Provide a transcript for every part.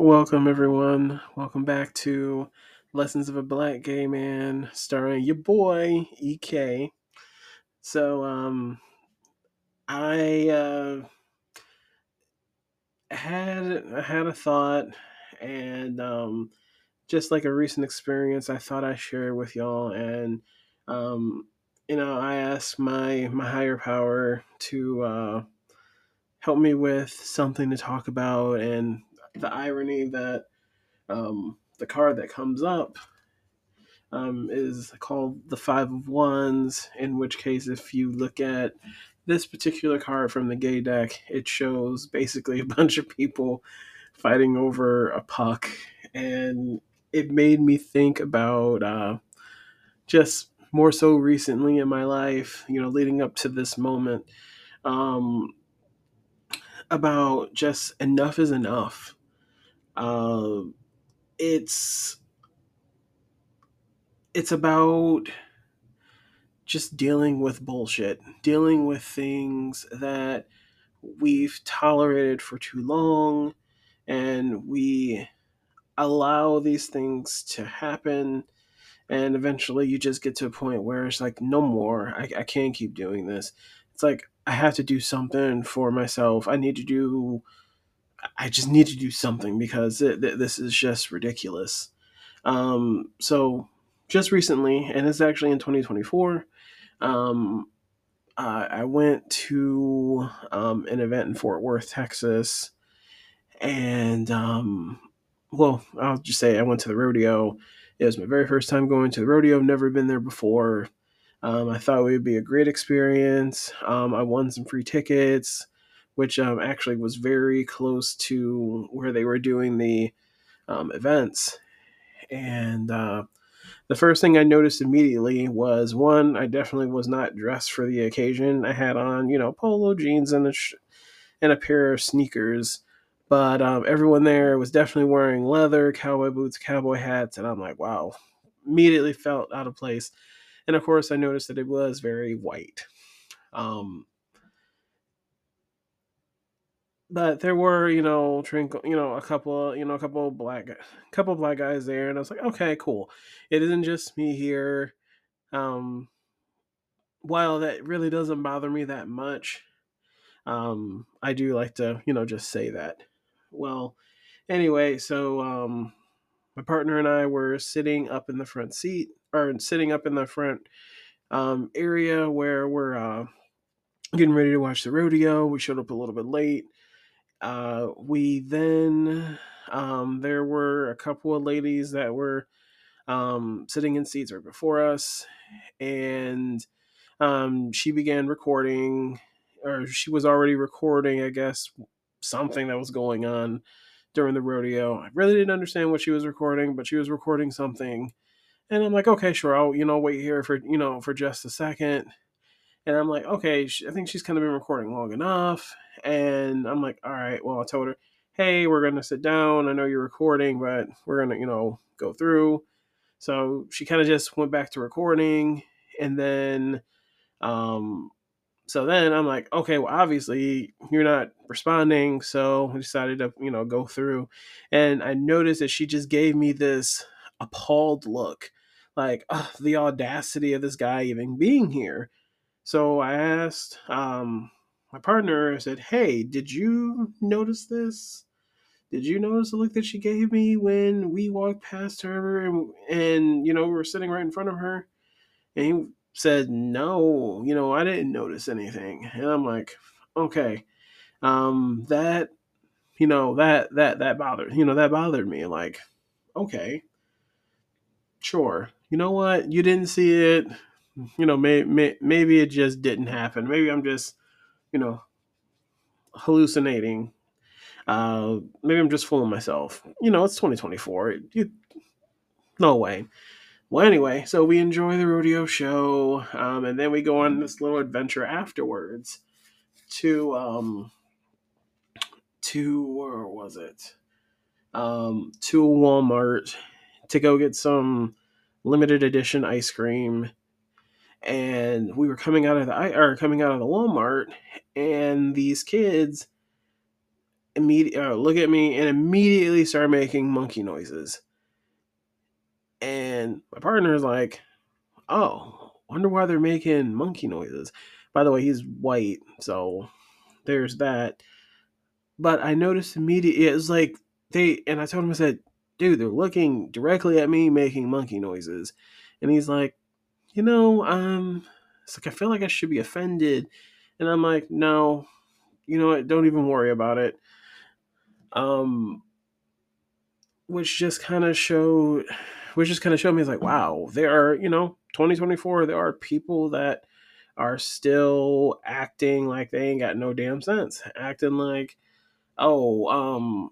Welcome, everyone. Welcome back to Lessons of a Black Gay Man, starring your boy EK. So, um, I uh, had I had a thought, and um, just like a recent experience, I thought I shared with y'all, and um, you know, I asked my my higher power to uh, help me with something to talk about, and the irony that um, the card that comes up um, is called the Five of Wands, in which case, if you look at this particular card from the gay deck, it shows basically a bunch of people fighting over a puck. And it made me think about uh, just more so recently in my life, you know, leading up to this moment, um, about just enough is enough. Uh, it's it's about just dealing with bullshit, dealing with things that we've tolerated for too long, and we allow these things to happen. And eventually, you just get to a point where it's like, no more. I, I can't keep doing this. It's like, I have to do something for myself. I need to do, I just need to do something because it, this is just ridiculous. Um, so, just recently, and it's actually in 2024, um, uh, I went to um, an event in Fort Worth, Texas, and um, well, I'll just say I went to the rodeo. It was my very first time going to the rodeo. I've never been there before. Um, I thought it would be a great experience. Um, I won some free tickets, which um, actually was very close to where they were doing the um, events. And uh, the first thing I noticed immediately was one, I definitely was not dressed for the occasion. I had on, you know, polo jeans and a sh- and a pair of sneakers, but um, everyone there was definitely wearing leather, cowboy boots, cowboy hats, and I'm like, wow, immediately felt out of place. And of course, I noticed that it was very white. Um, but there were you know trinkle you know a couple you know a couple black couple black guys there and i was like okay cool. It isn't just me here. Um while that really doesn't bother me that much um i do like to you know just say that. Well anyway so um my partner and i were sitting up in the front seat or sitting up in the front um area where we're uh getting ready to watch the rodeo. We showed up a little bit late uh, we then um, there were a couple of ladies that were um, sitting in seats right before us, and um, she began recording, or she was already recording, I guess, something that was going on during the rodeo. I really didn't understand what she was recording, but she was recording something, and I'm like, okay, sure, I'll you know wait here for you know for just a second. And I'm like, okay, I think she's kind of been recording long enough. And I'm like, all right, well, I told her, hey, we're going to sit down. I know you're recording, but we're going to, you know, go through. So she kind of just went back to recording. And then, um, so then I'm like, okay, well, obviously you're not responding. So we decided to, you know, go through. And I noticed that she just gave me this appalled look like, the audacity of this guy even being here. So I asked um, my partner, I said, Hey, did you notice this? Did you notice the look that she gave me when we walked past her and, and you know, we were sitting right in front of her? And he said, No, you know, I didn't notice anything. And I'm like, Okay. Um, that you know, that that that bothered you know, that bothered me. Like, okay. Sure. You know what? You didn't see it you know, may, may, maybe it just didn't happen. Maybe I'm just, you know, hallucinating. Uh, maybe I'm just fooling myself. You know, it's 2024. You, no way. Well, anyway, so we enjoy the rodeo show, um, and then we go on this little adventure afterwards to um, to where was it? Um, to Walmart to go get some limited edition ice cream and we were coming out of the or coming out of the Walmart, and these kids immediate uh, look at me and immediately start making monkey noises. And my partner is like, "Oh, wonder why they're making monkey noises." By the way, he's white, so there's that. But I noticed immediately it was like they and I told him I said, "Dude, they're looking directly at me making monkey noises," and he's like, "You know, um, it's like I feel like I should be offended," and I'm like, "No, you know what? Don't even worry about it." Um, which just kind of showed, which just kind of showed me, is like, wow, there are, you know, 2024, there are people that are still acting like they ain't got no damn sense, acting like, oh, um,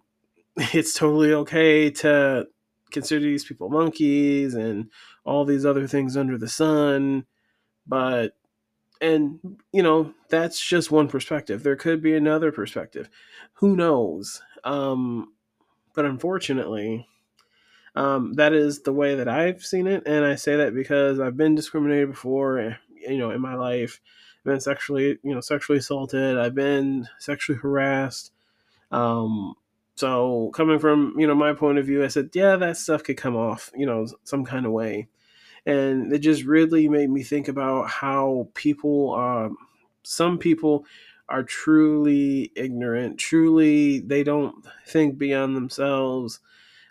it's totally okay to consider these people monkeys and all these other things under the sun, but and you know that's just one perspective. There could be another perspective. Who knows? Um but unfortunately um that is the way that i've seen it and i say that because i've been discriminated before you know in my life. I've been sexually you know sexually assaulted. I've been sexually harassed. Um so coming from you know my point of view i said yeah that stuff could come off you know some kind of way. And it just really made me think about how people um, some people are truly ignorant truly they don't think beyond themselves.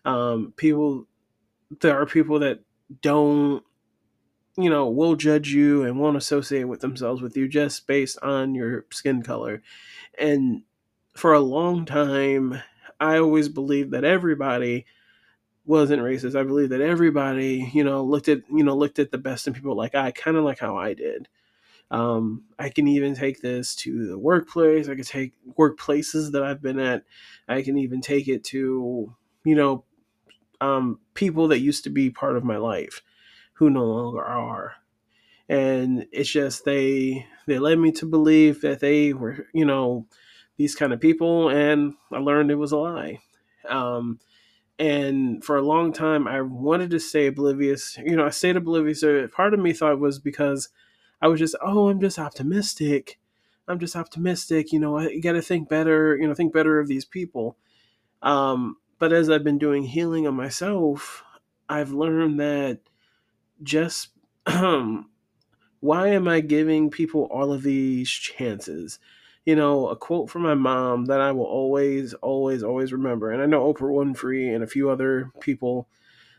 Um, people there are people that don't you know will judge you and won't associate with themselves with you just based on your skin color. And for a long time i always believed that everybody wasn't racist. I believe that everybody, you know, looked at you know looked at the best in people like I, kind of like how I did. Um, I can even take this to the workplace. I could take workplaces that I've been at. I can even take it to you know um, people that used to be part of my life who no longer are. And it's just they they led me to believe that they were you know these kind of people, and I learned it was a lie. Um, and for a long time i wanted to stay oblivious. You know i stayed oblivious. So part of me thought was because i was just oh i'm just optimistic. I'm just optimistic. You know you got to think better you know think better of these people. Um, but as i've been doing healing on myself i've learned that just why am i giving people all of these chances you know, a quote from my mom that I will always, always, always remember. And I know Oprah Winfrey and a few other people,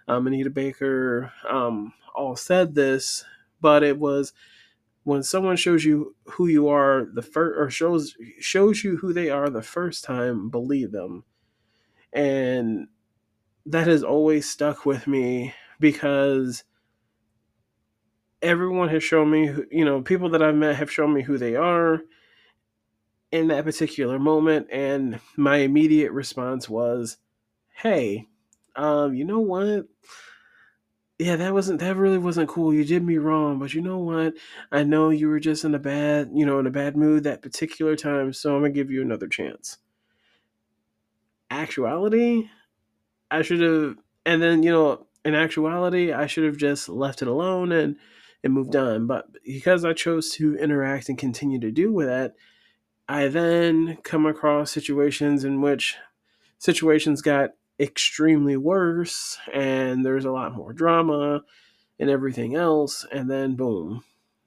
um, Anita Baker, um, all said this, but it was when someone shows you who you are the first, or shows shows you who they are the first time, believe them. And that has always stuck with me because everyone has shown me, you know, people that I've met have shown me who they are in that particular moment and my immediate response was hey um you know what? Yeah that wasn't that really wasn't cool. You did me wrong but you know what? I know you were just in a bad you know in a bad mood that particular time so i'm gonna give you another chance. Actuality? I should have and then you know in actuality i should have just left it alone and and moved on but because i chose to interact and continue to do with that I then come across situations in which situations got extremely worse and there's a lot more drama and everything else. And then, boom,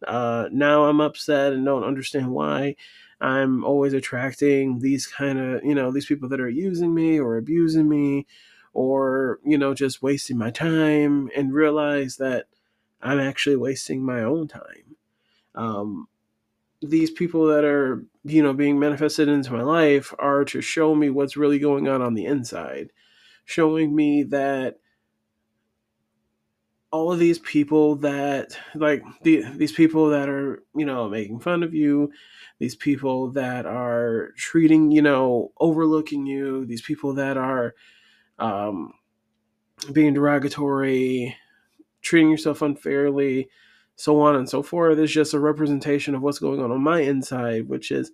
uh, now I'm upset and don't understand why I'm always attracting these kind of, you know, these people that are using me or abusing me or, you know, just wasting my time and realize that I'm actually wasting my own time. Um, these people that are you know being manifested into my life are to show me what's really going on on the inside showing me that all of these people that like the, these people that are you know making fun of you these people that are treating you know overlooking you these people that are um, being derogatory treating yourself unfairly so on and so forth. It's just a representation of what's going on on my inside, which is,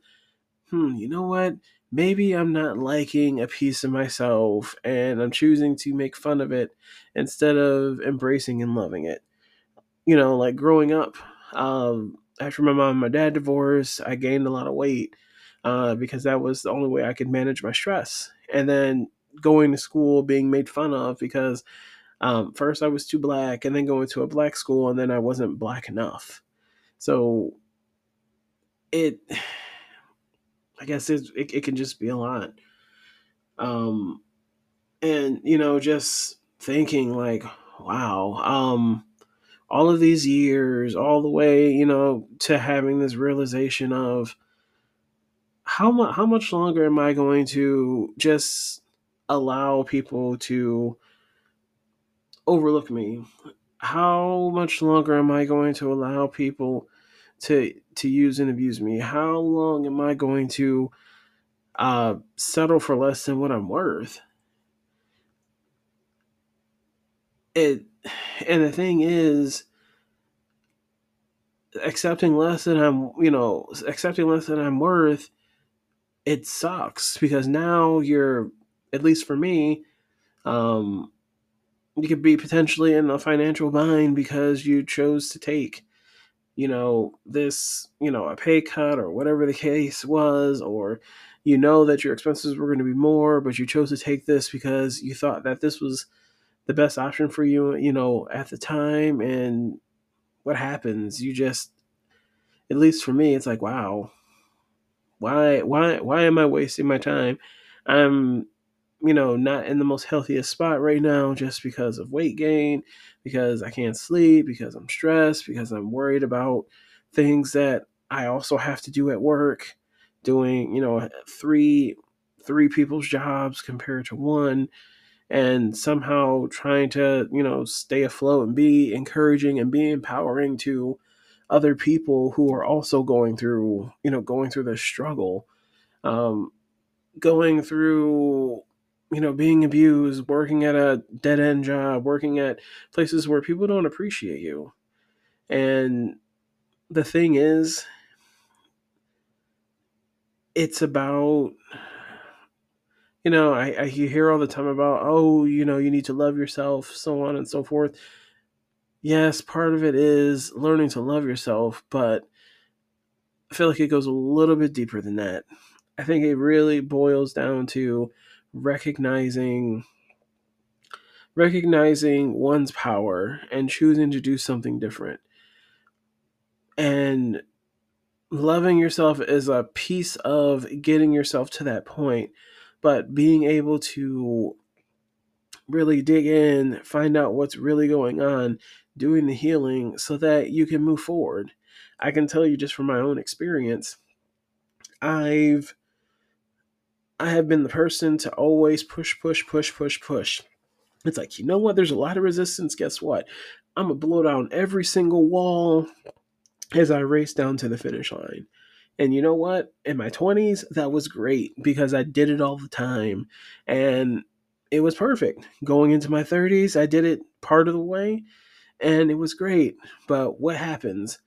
hmm, you know what? Maybe I'm not liking a piece of myself and I'm choosing to make fun of it instead of embracing and loving it. You know, like growing up, um, after my mom and my dad divorced, I gained a lot of weight. uh, because that was the only way I could manage my stress. And then going to school being made fun of because um, first I was too black, and then going to a black school, and then I wasn't black enough. So it, I guess it, it, it can just be a lot. Um, and you know, just thinking like, wow, um, all of these years, all the way, you know, to having this realization of how much how much longer am I going to just allow people to overlook me? How much longer am I going to allow people to to use and abuse me? How long am I going to uh, settle for less than what I'm worth? It and the thing is accepting less than I'm, you know, accepting less than I'm worth, it sucks because now you're, at least for me, um, you could be potentially in a financial bind because you chose to take, you know, this, you know, a pay cut or whatever the case was, or you know that your expenses were going to be more, but you chose to take this because you thought that this was the best option for you, you know, at the time. And what happens? You just, at least for me, it's like, wow, why, why, why am I wasting my time? I'm, you know, not in the most healthiest spot right now just because of weight gain, because I can't sleep, because I'm stressed, because I'm worried about things that I also have to do at work, doing, you know, three three people's jobs compared to one and somehow trying to, you know, stay afloat and be encouraging and be empowering to other people who are also going through, you know, going through this struggle. Um, going through you know, being abused, working at a dead end job, working at places where people don't appreciate you. And the thing is, it's about, you know, I, I hear all the time about, oh, you know, you need to love yourself, so on and so forth. Yes, part of it is learning to love yourself, but I feel like it goes a little bit deeper than that. I think it really boils down to recognizing recognizing one's power and choosing to do something different. And loving yourself is a piece of getting yourself to that point but being able to really dig in find out what's really going on doing the healing so that you can move forward. I can tell you just from my own experience i've I have been the person to always push, push, push, push, push. It's like, you know what? There's a lot of resistance. Guess what? I'm going to blow down every single wall as I race down to the finish line. And you know what? In my 20s, that was great because I did it all the time. And it was perfect. Going into my 30s, I did it part of the way and it was great. But what happens?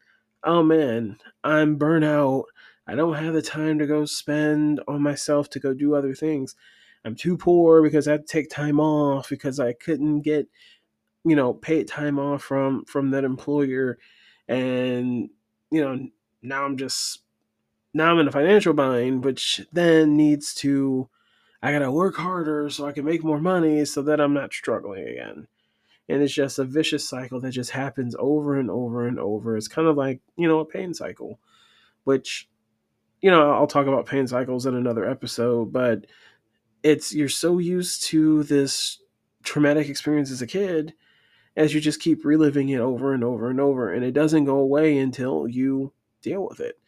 Oh man, I'm burnout. I don't have the time to go spend on myself to go do other things. I'm too poor because I had to take time off because I couldn't get, you know, paid time off from from that employer, and you know now I'm just now I'm in a financial bind, which then needs to I gotta work harder so I can make more money so that I'm not struggling again. And it's just a vicious cycle that just happens over and over and over. It's kind of like, you know, a pain cycle, which you know, I'll talk about pain cycles in another episode, but it's you're so used to this traumatic experience as a kid as you just keep reliving it over and over and over and it doesn't go away until you deal with it.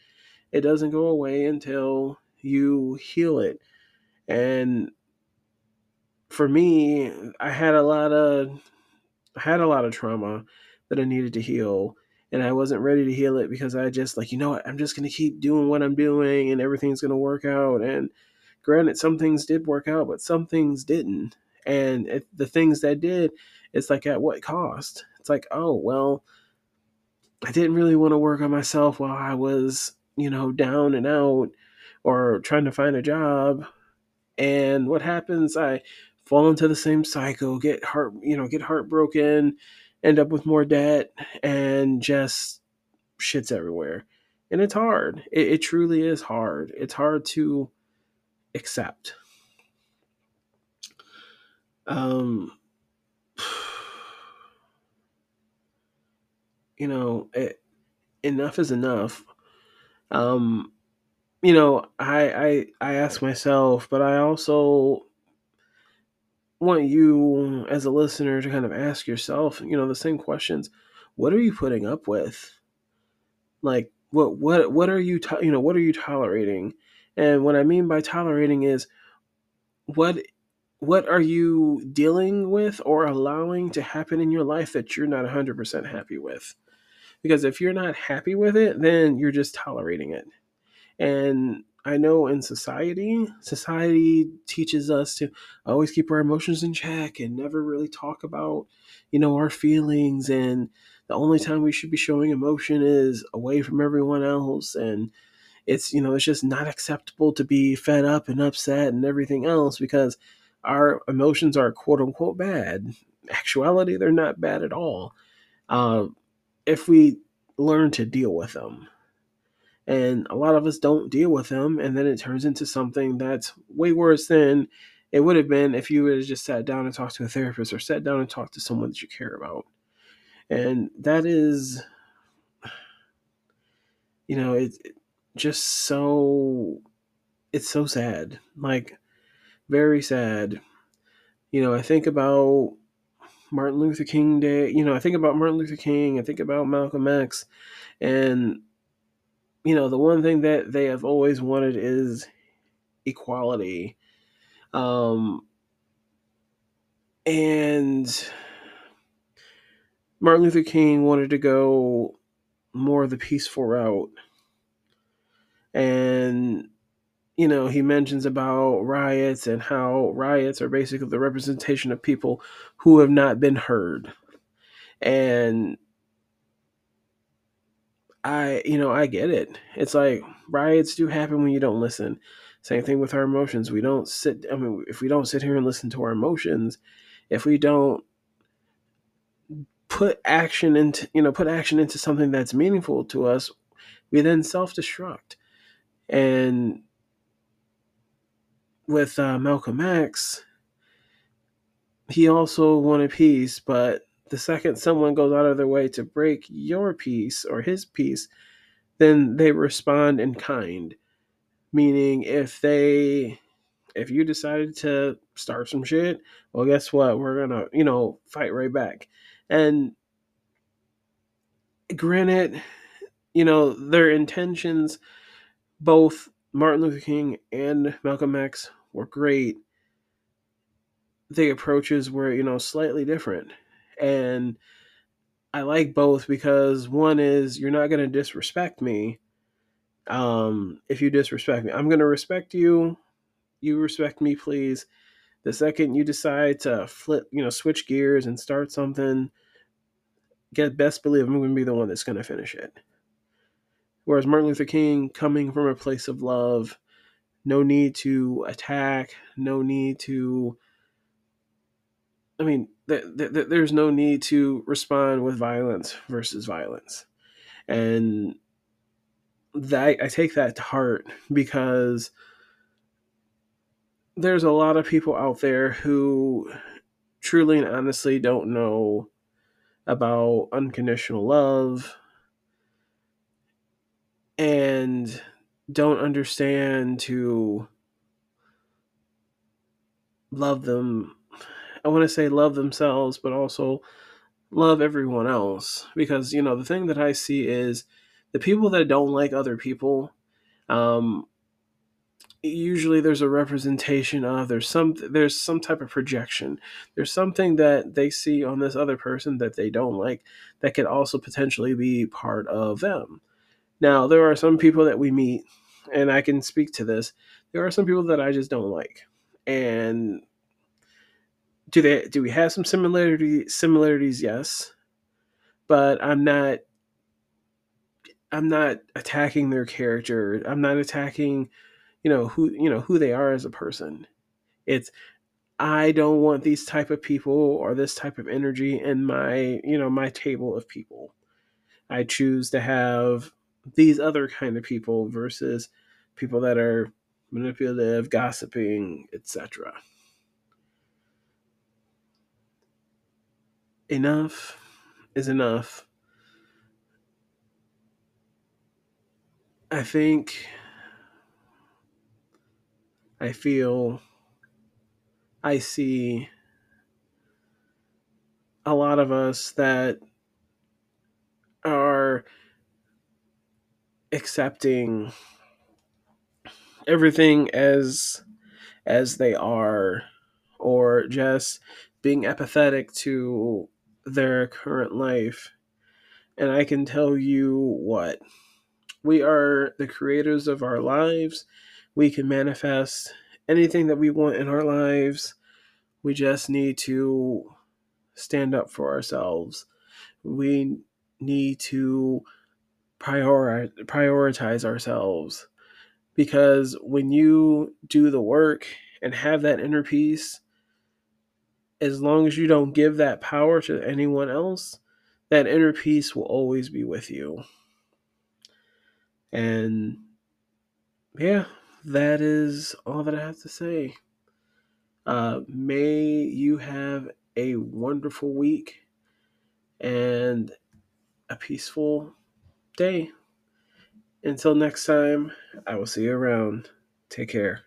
It doesn't go away until you heal it. And for me, I had a lot of I had a lot of trauma that I needed to heal and I wasn't ready to heal it because I just like, you know what, I'm just gonna keep doing what I'm doing and everything's gonna work out. And granted, some things did work out, but some things didn't. And it, the things that did, it's like at what cost? It's like, oh well, I didn't really want to work on myself while I was, you know, down and out or trying to find a job. And what happens? I fall into the same cycle, get heart, you know, get heartbroken, end up with more debt and just shits everywhere. and it's hard. It, it truly is hard. It's hard to accept. Um, you know, it, enough is enough. Um, you know, I I I ask myself, but I also want you as a listener to kind of ask yourself, you know, the same questions. What are you putting up with? Like what what what are you to, you know, what are you tolerating? And what I mean by tolerating is what what are you dealing with or allowing to happen in your life that you're not 100% happy with? Because if you're not happy with it, then you're just tolerating it. And I know in society, society teaches us to always keep our emotions in check and never really talk about, you know, our feelings. And the only time we should be showing emotion is away from everyone else. And it's, you know, it's just not acceptable to be fed up and upset and everything else because our emotions are quote unquote bad. Actuality, they're not bad at all. Uh, if we learn to deal with them and a lot of us don't deal with them and then it turns into something that's way worse than it would have been if you would have just sat down and talked to a therapist or sat down and talked to someone that you care about. And that is you know it's it just so it's so sad like very sad. You know i think about martin luther king day you know i think about martin luther king i think about malcolm x and you know, the one thing that they have always wanted is equality. Um, and Martin Luther King wanted to go more of the peaceful route. And, you know, he mentions about riots and how riots are basically the representation of people who have not been heard. And I, you know, I get it. It's like riots do happen when you don't listen. Same thing with our emotions. We don't sit, I mean, if we don't sit here and listen to our emotions, if we don't put action into, you know, put action into something that's meaningful to us, we then self destruct. And with uh, Malcolm X, he also wanted peace, but the second someone goes out of their way to break your peace or his peace, then they respond in kind. Meaning, if they, if you decided to start some shit, well, guess what? We're gonna, you know, fight right back. And granted, you know, their intentions, both Martin Luther King and Malcolm X, were great. The approaches were, you know, slightly different and I like both because one is you're not going to disrespect me. Um, if you disrespect me, I'm going to respect you. You respect me, please. The second you decide to flip, you know, switch gears and start something, get best believe I'm going to be the one that's going to finish it. Whereas Martin Luther King, coming from a place of love, no need to attack, no need to I mean, th- th- there's no need to respond with violence versus violence, and that I take that to heart because there's a lot of people out there who truly and honestly don't know about unconditional love and don't understand to love them I want to say love themselves, but also love everyone else. Because, you know, the thing that I see is the people that don't like other people, um, usually there's a representation of there's some there's some type of projection. There's something that they see on this other person that they don't like that could also potentially be part of them. Now there are some people that we meet and i can speak to this there are some people that i just don't like. And do they do we have some similarity similarities? Yes, but I'm not. I'm not attacking their character. I'm not attacking, you know who you know who they are as a person. It's I don't want these type of people or this type of energy in my you know my table of people. I choose to have these other kind of people versus people that are manipulative, gossiping, etc. Enough is enough. I think I feel I see a lot of us that are accepting everything as as they are or just being apathetic to their current life and i can tell you what. We are the creators of our lives. We can manifest anything that we want in our lives. We just need to stand up for ourselves. We need to prioritize prioritize ourselves because when you do the work and have that inner peace as long as you don't give that power to anyone else that inner peace will always be with you and yeah that is all that i have to say uh, may you have a wonderful week and a peaceful day. Until next time, I will see you around. Take care.